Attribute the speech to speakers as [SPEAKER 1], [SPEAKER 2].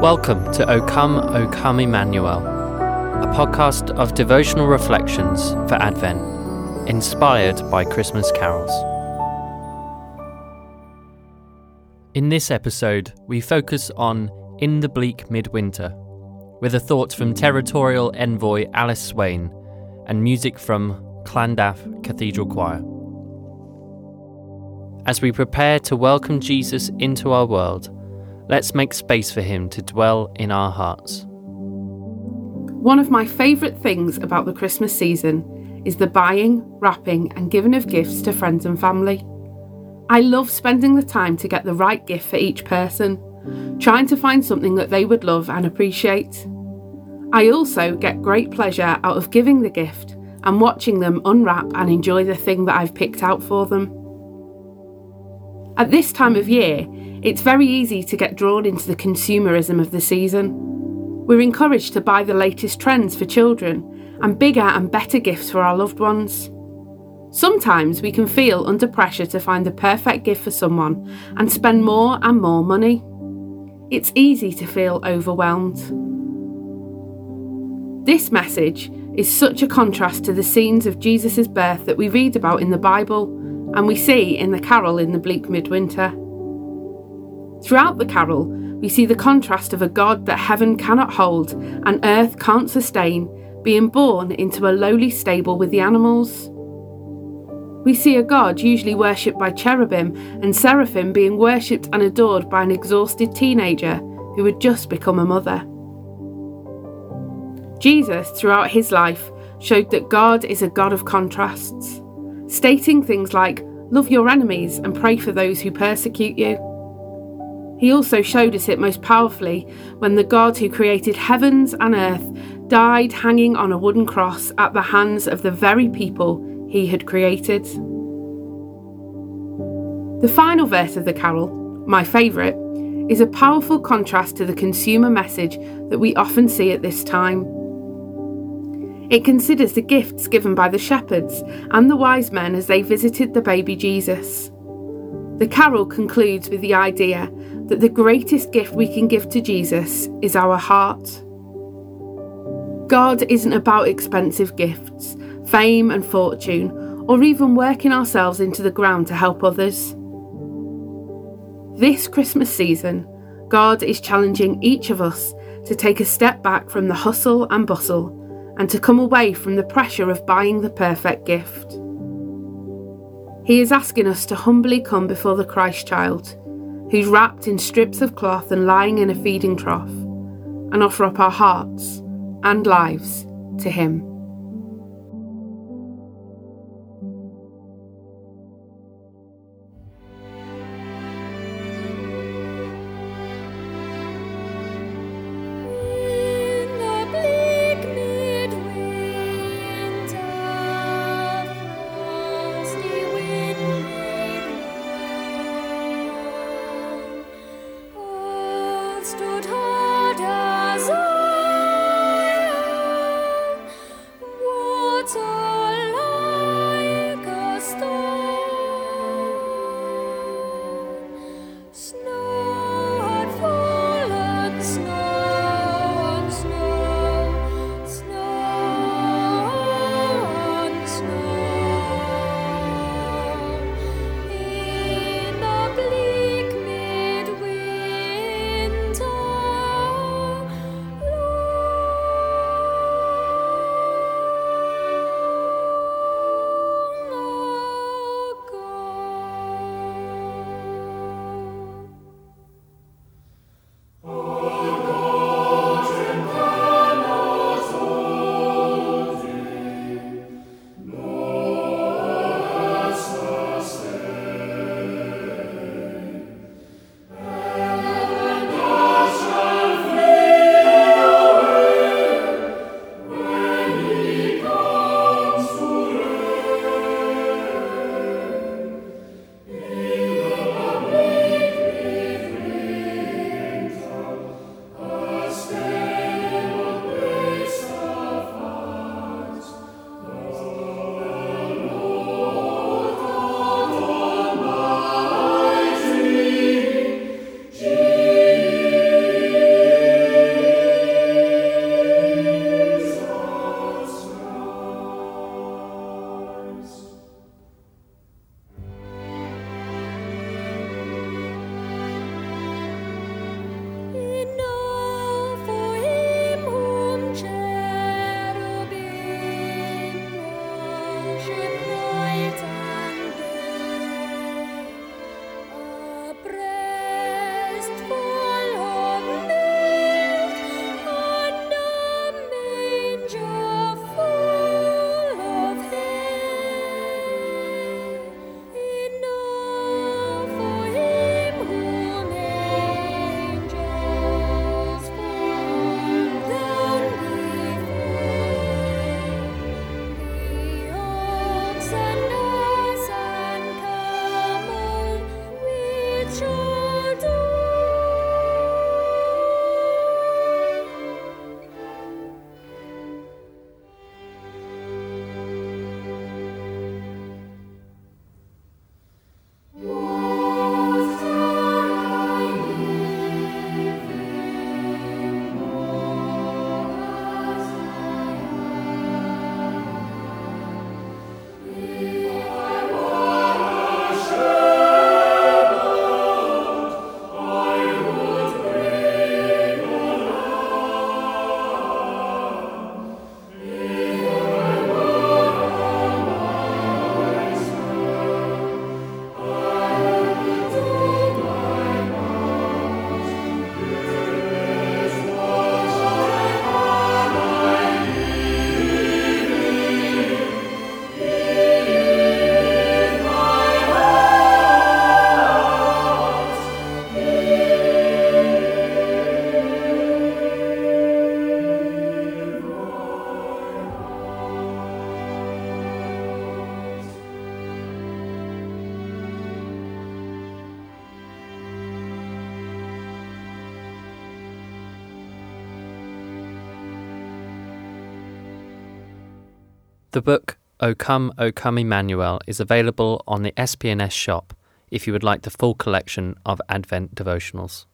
[SPEAKER 1] Welcome to O Come, O Come Emmanuel, a podcast of devotional reflections for Advent, inspired by Christmas carols. In this episode, we focus on In the Bleak Midwinter, with a thought from territorial envoy Alice Swain and music from Llandaff Cathedral Choir. As we prepare to welcome Jesus into our world, let's make space for him to dwell in our hearts.
[SPEAKER 2] One of my favourite things about the Christmas season is the buying, wrapping, and giving of gifts to friends and family. I love spending the time to get the right gift for each person, trying to find something that they would love and appreciate. I also get great pleasure out of giving the gift and watching them unwrap and enjoy the thing that I've picked out for them. At this time of year, it's very easy to get drawn into the consumerism of the season. We're encouraged to buy the latest trends for children and bigger and better gifts for our loved ones. Sometimes we can feel under pressure to find the perfect gift for someone and spend more and more money. It's easy to feel overwhelmed. This message is such a contrast to the scenes of Jesus' birth that we read about in the Bible and we see in the carol in the bleak midwinter. Throughout the carol, we see the contrast of a God that heaven cannot hold and earth can't sustain being born into a lowly stable with the animals. We see a God usually worshipped by cherubim and seraphim being worshipped and adored by an exhausted teenager who had just become a mother. Jesus, throughout his life, showed that God is a God of contrasts stating things like, Love your enemies and pray for those who persecute you. He also showed us it most powerfully when the God who created heavens and earth died hanging on a wooden cross at the hands of the very people he had created. The final verse of the carol, my favourite, is a powerful contrast to the consumer message that we often see at this time. It considers the gifts given by the shepherds and the wise men as they visited the baby Jesus. The carol concludes with the idea that the greatest gift we can give to Jesus is our heart. God isn't about expensive gifts, fame and fortune, or even working ourselves into the ground to help others. This Christmas season, God is challenging each of us to take a step back from the hustle and bustle and to come away from the pressure of buying the perfect gift. He is asking us to humbly come before the Christ child, who's wrapped in strips of cloth and lying in a feeding trough, and offer up our hearts and lives to Him. stood high.
[SPEAKER 1] The book O Come, O Come Emmanuel is available on the SP&S shop if you would like the full collection of Advent devotionals.